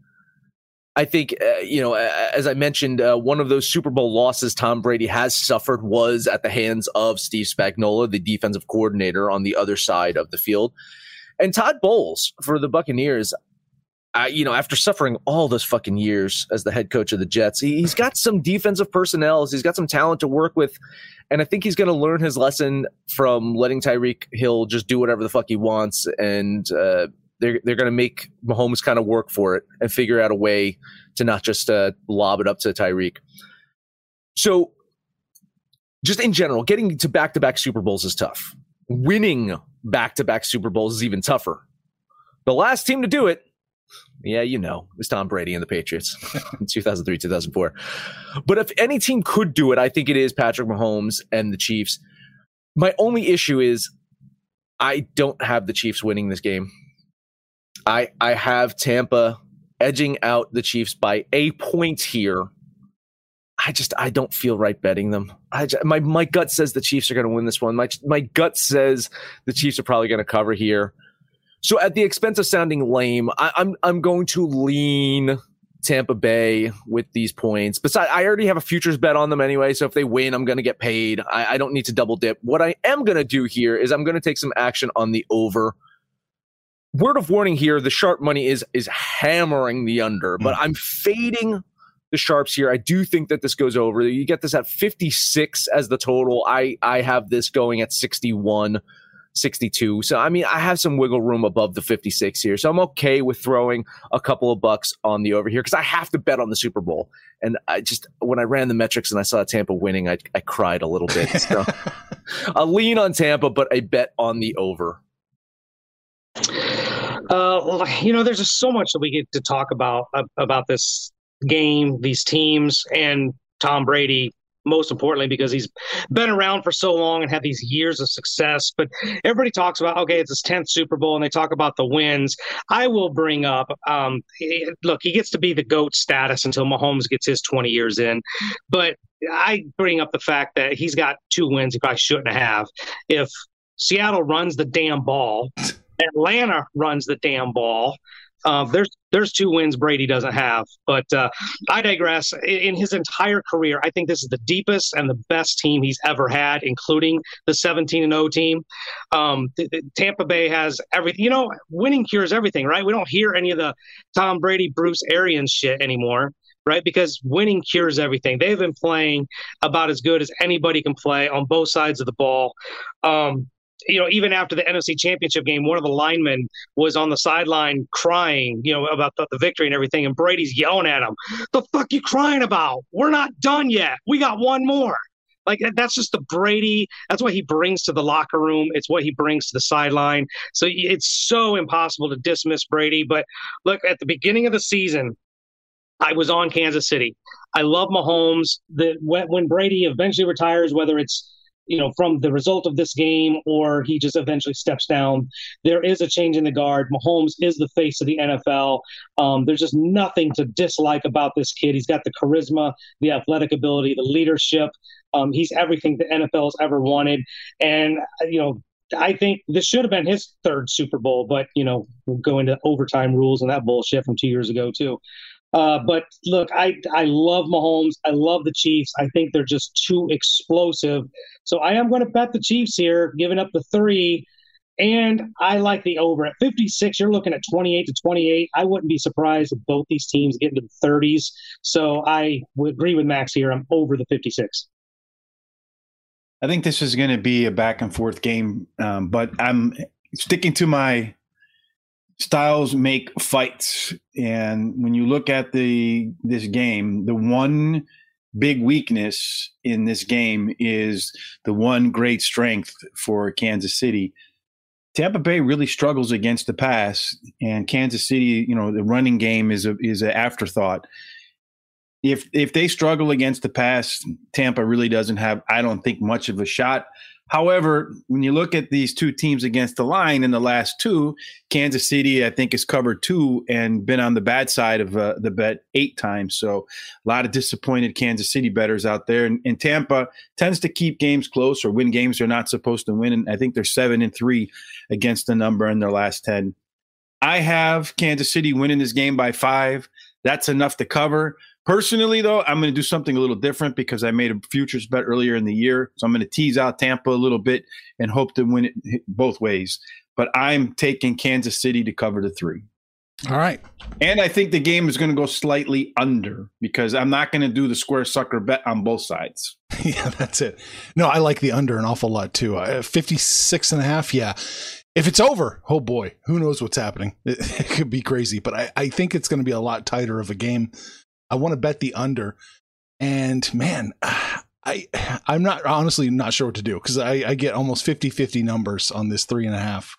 I think, uh, you know, as I mentioned, uh, one of those Super Bowl losses Tom Brady has suffered was at the hands of Steve Spagnuolo, the defensive coordinator on the other side of the field. And Todd Bowles for the Buccaneers, you know, after suffering all those fucking years as the head coach of the Jets, he, has got some defensive personnel. He's got some talent to work with. And I think he's going to learn his lesson from letting Tyreek Hill just do whatever the fuck he wants. And uh, they're, they're going to make Mahomes kind of work for it and figure out a way to not just uh, lob it up to Tyreek. So, just in general, getting to back to back Super Bowls is tough. Winning back to back Super Bowls is even tougher. The last team to do it yeah, you know, it was Tom Brady and the Patriots in 2003, 2004. But if any team could do it, I think it is Patrick Mahomes and the Chiefs. My only issue is I don't have the Chiefs winning this game. I I have Tampa edging out the Chiefs by a point here. I just I don't feel right betting them. I just, my my gut says the Chiefs are going to win this one. My my gut says the Chiefs are probably going to cover here. So at the expense of sounding lame, I, I'm I'm going to lean Tampa Bay with these points. Besides, I already have a futures bet on them anyway. So if they win, I'm going to get paid. I, I don't need to double dip. What I am going to do here is I'm going to take some action on the over. Word of warning here: the sharp money is is hammering the under, hmm. but I'm fading the sharps here. I do think that this goes over. You get this at 56 as the total. I I have this going at 61. 62. So, I mean, I have some wiggle room above the 56 here. So I'm okay with throwing a couple of bucks on the over here because I have to bet on the Super Bowl. And I just, when I ran the metrics and I saw Tampa winning, I, I cried a little bit. So a lean on Tampa, but a bet on the over. Uh, you know, there's just so much that we get to talk about uh, about this game, these teams, and Tom Brady most importantly because he's been around for so long and had these years of success. But everybody talks about okay, it's his tenth Super Bowl, and they talk about the wins. I will bring up, um, look, he gets to be the goat status until Mahomes gets his twenty years in, but I bring up the fact that he's got two wins he probably shouldn't have. If Seattle runs the damn ball. Atlanta runs the damn ball. Uh, there's there's two wins Brady doesn't have, but uh, I digress. In his entire career, I think this is the deepest and the best team he's ever had, including the 17 and 0 team. Um, Tampa Bay has everything. You know, winning cures everything, right? We don't hear any of the Tom Brady, Bruce Arians shit anymore right? Because winning cures everything. They've been playing about as good as anybody can play on both sides of the ball. Um, you know, even after the NFC Championship game, one of the linemen was on the sideline crying, you know, about the, the, victory and everything, and Brady's yelling at him, "The fuck you crying about? We're not done yet. We got one more." Like that's just the Brady. That's what he brings to the locker room. It's what he brings to the sideline. So it's so impossible to dismiss Brady. But look, at the beginning of the season, I was on Kansas City. I love Mahomes. The when Brady eventually retires, whether it's you know, from the result of this game, or he just eventually steps down. There is a change in the guard. Mahomes is the face of the NFL. Um, there's just nothing to dislike about this kid. He's got the charisma, the athletic ability, the leadership. Um, he's everything the NFL has ever wanted. And, you know, I think this should have been his third Super Bowl, but, you know, we'll go into overtime rules and that bullshit from two years ago, too. Uh, but look, I I love Mahomes. I love the Chiefs. I think they're just too explosive. So I am going to bet the Chiefs here, giving up the three. And I like the over at 56. You're looking at 28 to 28. I wouldn't be surprised if both these teams get into the 30s. So I would agree with Max here. I'm over the 56. I think this is going to be a back and forth game, um, but I'm sticking to my styles make fights. And when you look at the this game the one big weakness in this game is the one great strength for Kansas City. Tampa Bay really struggles against the pass and Kansas City you know the running game is a is an afterthought. If if they struggle against the pass Tampa really doesn't have I don't think much of a shot However, when you look at these two teams against the line in the last two, Kansas City, I think, has covered two and been on the bad side of uh, the bet eight times. So a lot of disappointed Kansas City betters out there. And, and, Tampa tends to keep games close or win games they're not supposed to win. And I think they're seven and three against the number in their last 10. I have Kansas City winning this game by five. That's enough to cover. Personally, though, I'm going to do something a little different because I made a futures bet earlier in the year. So I'm going to tease out Tampa a little bit and hope to win it both ways. But I'm taking Kansas City to cover the three. All right. And I think the game is going to go slightly under because I'm not going to do the square sucker bet on both sides. yeah, that's it. No, I like the under an awful lot too. Uh, 56 and a half. Yeah. If it's over, oh boy, who knows what's happening? It, it could be crazy, but I, I think it's going to be a lot tighter of a game. I want to bet the under. And man, I I'm not honestly not sure what to do because I, I get almost 50 50 numbers on this three and a half.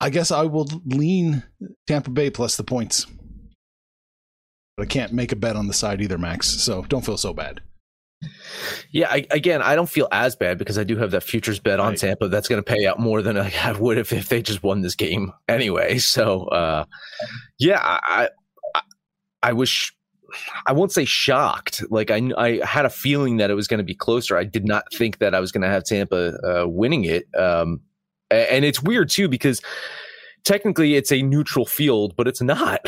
I guess I will lean Tampa Bay plus the points. But I can't make a bet on the side either, Max. So don't feel so bad. Yeah, I, again, I don't feel as bad because I do have that futures bet on Right. Tampa that's going to pay out more than I would if, if they just won this game anyway. So, uh, yeah, I, I, I wish I won't say shocked. Like I, I had a feeling that it was going to be closer. I did not think that I was going to have Tampa uh, winning it. Um, and it's weird too because technically it's a neutral field, but it's not.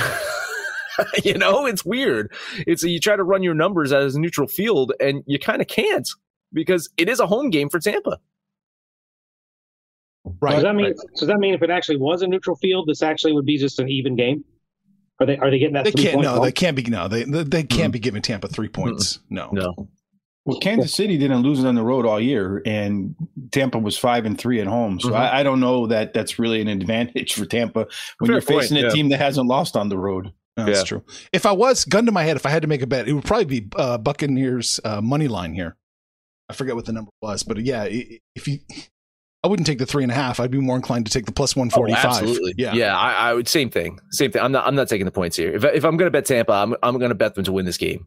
you know, it's weird. It's you try to run your numbers as a neutral field, and you kind of can't because it is a home game for Tampa. Right. does that mean? Does that mean if it actually was a neutral field, this actually would be just an even game? Are they are they getting that? They can't. No, bump? they can't be. No, they they, they can't be giving Tampa three points. No. No, Well, Kansas City didn't lose it on the road all year, and Tampa was five and three at home. So Mhm. I, I don't know that that's really an advantage for Tampa when Fair you're point, facing a yeah. team that hasn't lost on the road. No, that's Yeah. true. If I was gun to my head, if I had to make a bet, it would probably be uh, Buccaneers uh, money line here. I forget what the number was, but yeah, if you, I wouldn't take the three and a half. I'd be more inclined to take the plus one forty Oh, five. absolutely. Yeah. yeah. I, I would same thing. Same thing. I'm not. I'm not taking the points here. If if I'm going to bet Tampa, I'm I'm going to bet them to win this game.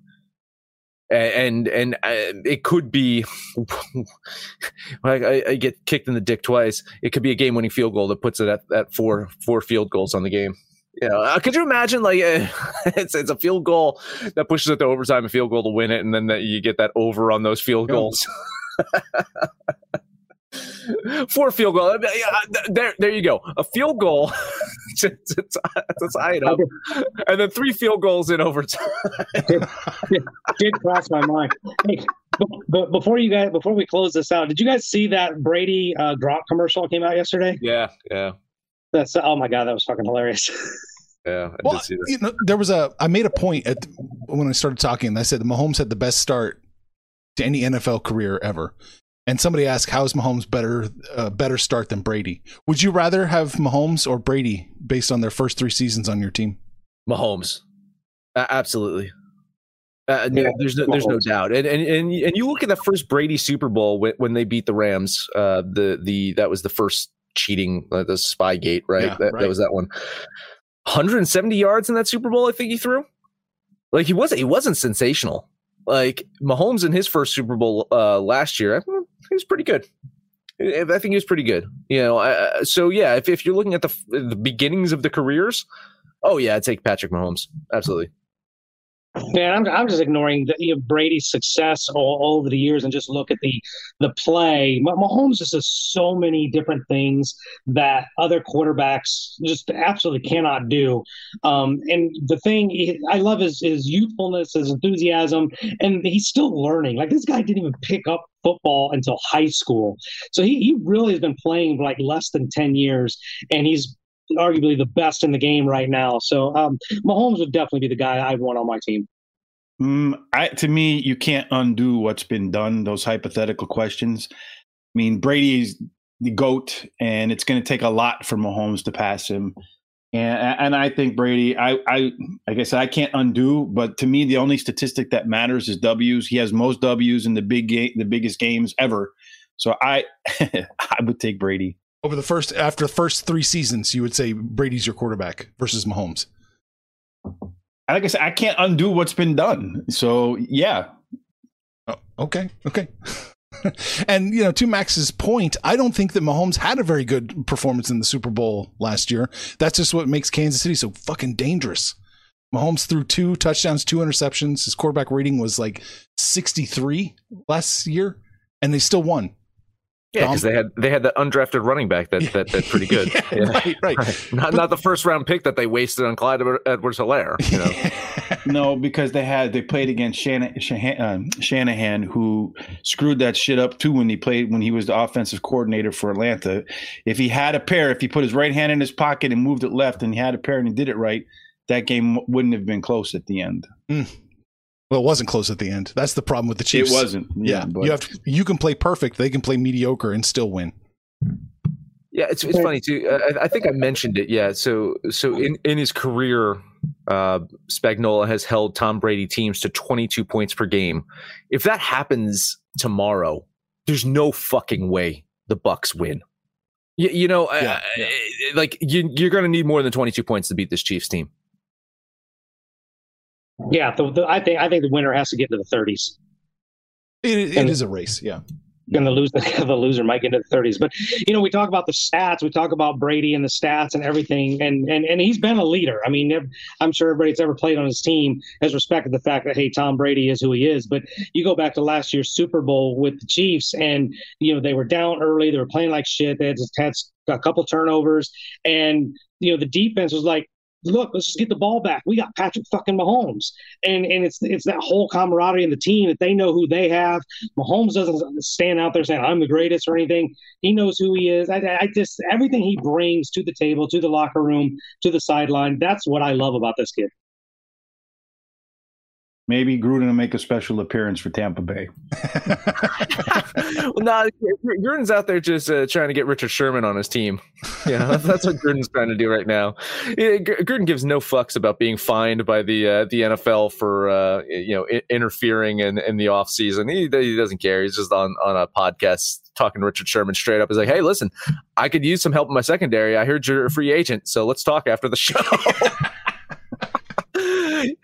A- And and uh, it could be, like I, I get kicked in the dick twice. It could be a game-winning field goal that puts it at, at four four field goals on the game. Know, uh, could you imagine like uh, it's it's a field goal that pushes it to overtime, a field goal to win it, and then that you get that over on those field Yeah. goals. Four field goal. Yeah, There, there you go. A field goal to, to, to tie it up, and then three field goals in overtime. did cross my mind. Hey, but, but before you guys, before we close this out, did you guys see that Brady uh, Gronk commercial came out yesterday? Yeah, yeah, That's oh my god, that was fucking hilarious. yeah. I Well, did see that. you know, there was a. I made a point at when I started talking. I said the Mahomes had the best start to any NFL career ever. And somebody asked, "How is Mahomes better uh, better start than Brady? Would you rather have Mahomes or Brady based on their first three seasons on your team?" Mahomes, uh, absolutely. Uh, no, Yeah, there's no, there's no doubt, and and and and you look at the first Brady Super Bowl when, when they beat the Rams. Uh, the the that was the first cheating, uh, the spy gate, right? Yeah, that, right. that was that one. 170 yards in that Super Bowl, I think he threw. Like he wasn't he wasn't sensational. Like Mahomes in his first Super Bowl uh, last year, I think he was pretty good. I think he was pretty good. You know, uh, so yeah, if if you're looking at the the beginnings of the careers, oh yeah, I'd take Patrick Mahomes. Absolutely. Man, I'm, I'm just ignoring the, you know, Brady's success all, all over the years and just look at the the play. Mah- Mahomes just does so many different things that other quarterbacks just absolutely cannot do. Um, and the thing I love is his youthfulness, his enthusiasm, and he's still learning. Like this guy didn't even pick up football until high school, so he, he really has been playing for like less than ten years, and he's arguably the best in the game right now. So um, Mahomes would definitely be the guy I'd want on my team. Mm, I, to me, you can't undo what's been done. Those hypothetical questions. I mean, Brady's the goat, and it's going to take a lot for Mahomes to pass him. And and I think Brady, I I like I said, I can't undo. But to me, the only statistic that matters is W's. He has most W's in the big game, the biggest games ever. So I I would take Brady. Over the first after the first three seasons, you would say Brady's your quarterback versus Mahomes. Like I said, I can't undo what's been done. So yeah, Oh, okay, okay. and you know, to Max's point, I don't think that Mahomes had a very good performance in the Super Bowl last year. That's just what makes Kansas City so fucking dangerous. Mahomes threw two touchdowns, two interceptions. His quarterback rating was like 63 last year, and they still won. Yeah, because they had they had that undrafted running back that, that that's pretty good. yeah, Yeah. Right, right. Not not the first round pick that they wasted on Clyde Edwards Helaire. You know? No, because they had they played against Shannon, Shanahan, um, Shanahan, who screwed that shit up too when he played when he was the offensive coordinator for Atlanta. If he had a pair, if he put his right hand in his pocket and moved it left, and he had a pair and he did it right, that game wouldn't have been close at the end. Well, it wasn't close at the end. That's the problem with the Chiefs. It wasn't. Yeah, Yeah, but you have to, you can play perfect. They can play mediocre and still win. Yeah, it's it's funny too. I, I think I mentioned it. Yeah, so so in in his career, uh, Spagnuolo has held Tom Brady teams to 22 points per game. If that happens tomorrow, there's no fucking way the Bucks win. You, you know, uh, Yeah, like you, you're going to need more than 22 points to beat this Chiefs team. Yeah, the, the, I think I think the winner has to get into the 30s. It, it And- is a race. Yeah. and the loser the loser might get into the 30s but you know we talk about the stats we talk about brady and the stats and everything and and and he's been a leader i mean i'm sure everybody that's ever played on his team has respected the fact that hey tom brady is who he is but you go back to last year's super bowl with the chiefs and you know they were down early they were playing like shit they had just had a couple turnovers and you know the defense was like look, let's just get the ball back. We got Patrick fucking Mahomes, and and it's it's that whole camaraderie in the team that they know who they have. Mahomes doesn't stand out there saying I'm the greatest or anything. He knows who he is. I, I just everything he brings to the table, to the locker room, to the sideline. That's what I love about this kid. Maybe Gruden will make a special appearance for Tampa Bay. well, no, Gruden's out there just uh, trying to get Richard Sherman on his team. Yeah, that's, that's what Gruden's trying to do right now. Yeah, Gruden gives no fucks about being fined by the uh, the NFL for uh, you know I- interfering in, in the offseason. He, he doesn't care. He's just on on a podcast talking to Richard Sherman straight up. He's like, "Hey, listen, I could use some help in my secondary. I heard you're a free agent, so let's talk after the show."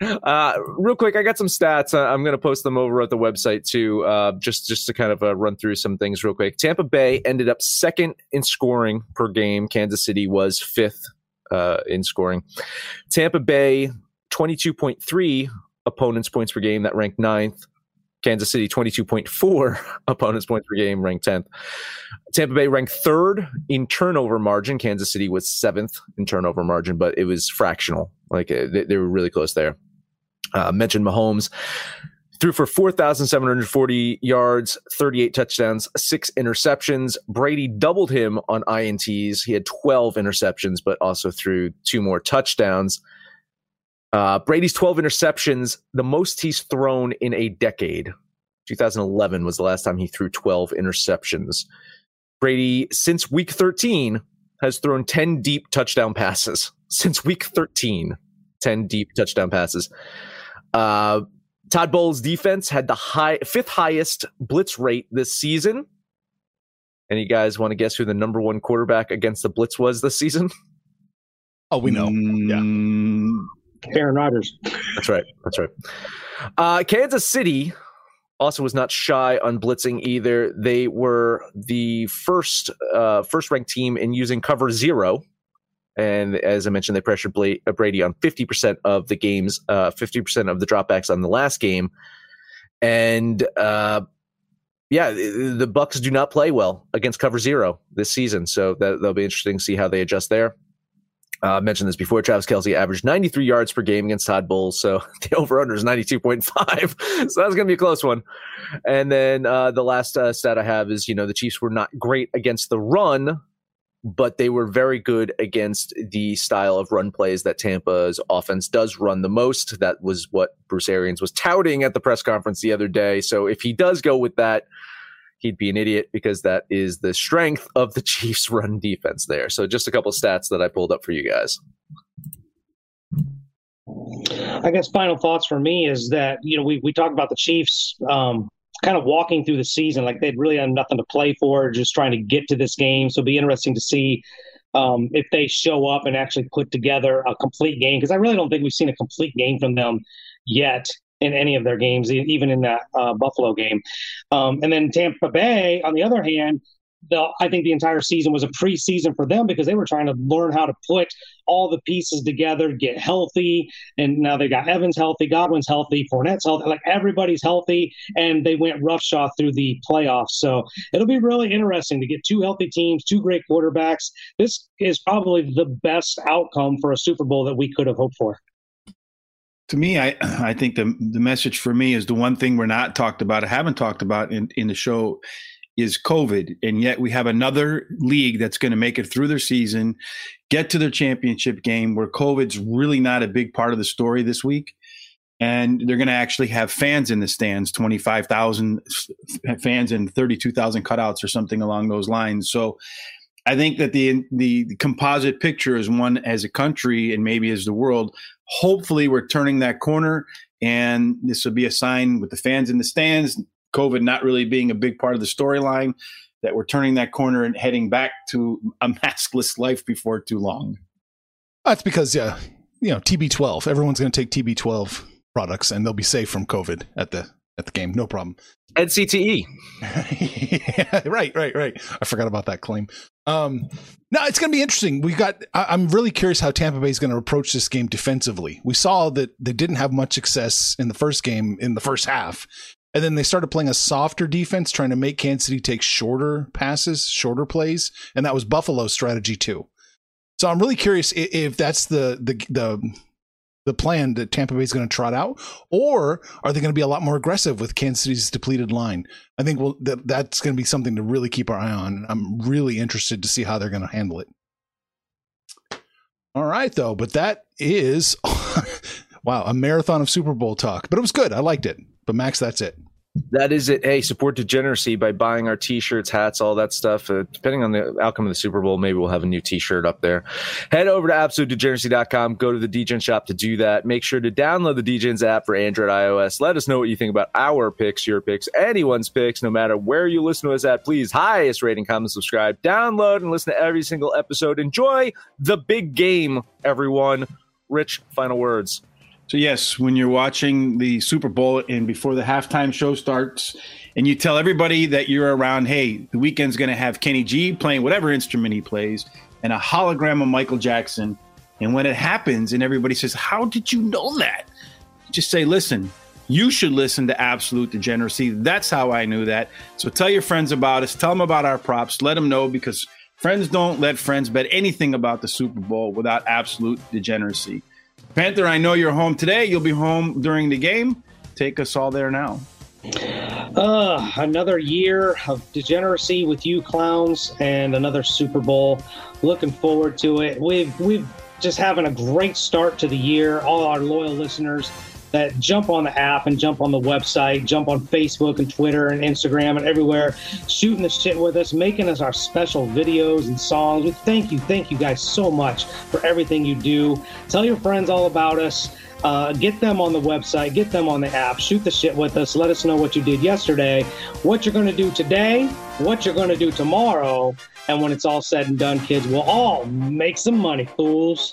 uh, real quick, I got some stats. Uh, I'm going to post them over at the website too, uh, just just to kind of uh, run through some things real quick. Tampa Bay ended up second in scoring per game. Kansas City was fifth uh, in scoring. Tampa Bay 22.3 opponents points per game, that ranked ninth. Kansas City 22.4 opponents points per game, ranked 10th. Tampa Bay ranked third in turnover margin. Kansas City was seventh in turnover margin, but it was fractional. Like uh, they, they were really close there. Uh, mentioned Mahomes threw for 4,740 yards, 38 touchdowns, six interceptions. Brady doubled him on INTs. He had 12 interceptions, but also threw two more touchdowns. Uh, Brady's 12 interceptions, the most he's thrown in a decade. 2011 was the last time he threw 12 interceptions. Brady, since week 13, has thrown 10 deep touchdown passes. Since week 13, 10 deep touchdown passes. Uh, Todd Bowles' defense had the high fifth highest blitz rate this season. Any guys want to guess who the number one quarterback against the blitz was this season? Oh, we know. Mm, Aaron Rodgers. That's right. That's right. Uh, Kansas City also was not shy on blitzing either. They were the first uh, first ranked team in using cover zero. And as I mentioned, they pressured uh, Brady on 50% of the games, uh, 50% of the dropbacks on the last game. And uh, yeah, the Bucks do not play well against cover zero this season. So that, that'll be interesting to see how they adjust there. Uh, I mentioned this before. Travis Kelce averaged 93 yards per game against Todd Bowles. So the over under is 92.5. so that's going to be a close one. And then uh, the last uh, stat I have is, you know, the Chiefs were not great against the run, but they were very good against the style of run plays that Tampa's offense does run the most. That was what Bruce Arians was touting at the press conference the other day. So if he does go with that, he'd be an idiot because that is the strength of the Chiefs' run defense there. So just a couple stats that I pulled up for you guys. I guess final thoughts for me is that you know we we talk about the Chiefs um, kind of walking through the season like they'd really had nothing to play for, just trying to get to this game. So it'll be interesting to see um, if they show up and actually put together a complete game because I really don't think we've seen a complete game from them yet in any of their games, even in that uh, Buffalo game. Um, and then Tampa Bay, on the other hand, the, I think the entire season was a preseason for them because they were trying to learn how to put all the pieces together, get healthy, and now they got Evans healthy, Godwin's healthy, Fournette's healthy, like everybody's healthy, and they went roughshod through the playoffs. So it'll be really interesting to get two healthy teams, two great quarterbacks. This is probably the best outcome for a Super Bowl that we could have hoped for to me, I I think the the message for me is the one thing we're not talked about, I haven't talked about in, in the show is COVID. And yet we have another league that's going to make it through their season, get to their championship game where COVID's really not a big part of the story this week. And they're going to actually have fans in the stands, 25,000 fans and 32,000 cutouts or something along those lines. So I think that the, the composite picture is one as a country and maybe as the world. Hopefully, we're turning that corner, and this will be a sign with the fans in the stands, COVID not really being a big part of the storyline, that we're turning that corner and heading back to a maskless life before too long. That's because, yeah, you know, TB12. Everyone's going to take TB12 products, and they'll be safe from COVID at the at the game. No problem. NCTE. yeah, right, right, right. I forgot about that claim. Um, no, it's going to be interesting. We got. I, am really curious how Tampa Bay is going to approach this game defensively. We saw that they didn't have much success in the first game in the first half, and then they started playing a softer defense, trying to make Kansas City take shorter passes, shorter plays, and that was Buffalo's strategy too. So I'm really curious if that's the the the the plan that Tampa Bay is going to trot out, or are they going to be a lot more aggressive with Kansas City's depleted line? I think well, that that's going to be something to really keep our eye on. I'm really interested to see how they're going to handle it. All right, though, but that is wow, a marathon of Super Bowl talk, but it was good. I liked it. But Max, that's it. That is it. Hey, support degeneracy by buying our t-shirts, hats, all that stuff. Uh, depending on the outcome of the Super Bowl, maybe we'll have a new t-shirt up there. Head over to absolutedegeneracy.com. Go to the Degen shop to do that. Make sure to download the Degens app for Android, iOS. Let us know what you think about our picks, your picks, anyone's picks, no matter where you listen to us at. Please, highest rating, comment, subscribe, download, and listen to every single episode. Enjoy the big game, everyone. Rich, final words. So yes, when you're watching the Super Bowl and before the halftime show starts, and you tell everybody that you're around, hey, the Weeknd's going to have Kenny G playing whatever instrument he plays, and a hologram of Michael Jackson. And when it happens, and everybody says, "How did you know that?" Just say, "Listen, you should listen to Absolute Degeneracy." That's how I knew that. So tell your friends about us. Tell them about our props. Let them know because friends don't let friends bet anything about the Super Bowl without absolute degeneracy. Panther, I know you're home today. You'll be home during the game. Take us all there now. Uh, another year of degeneracy with you clowns and another Super Bowl. Looking forward to it. We've we've just having a great start to the year. All our loyal listeners that jump on the app and jump on the website, jump on Facebook and Twitter and Instagram and everywhere, shooting the shit with us, making us our special videos and songs. We thank you, thank you guys so much for everything you do. Tell your friends all about us. Uh, get them on the website, get them on the app, shoot the shit with us. Let us know what you did yesterday, what you're going to do today, what you're going to do tomorrow. And when it's all said and done, kids, we'll all make some money, fools.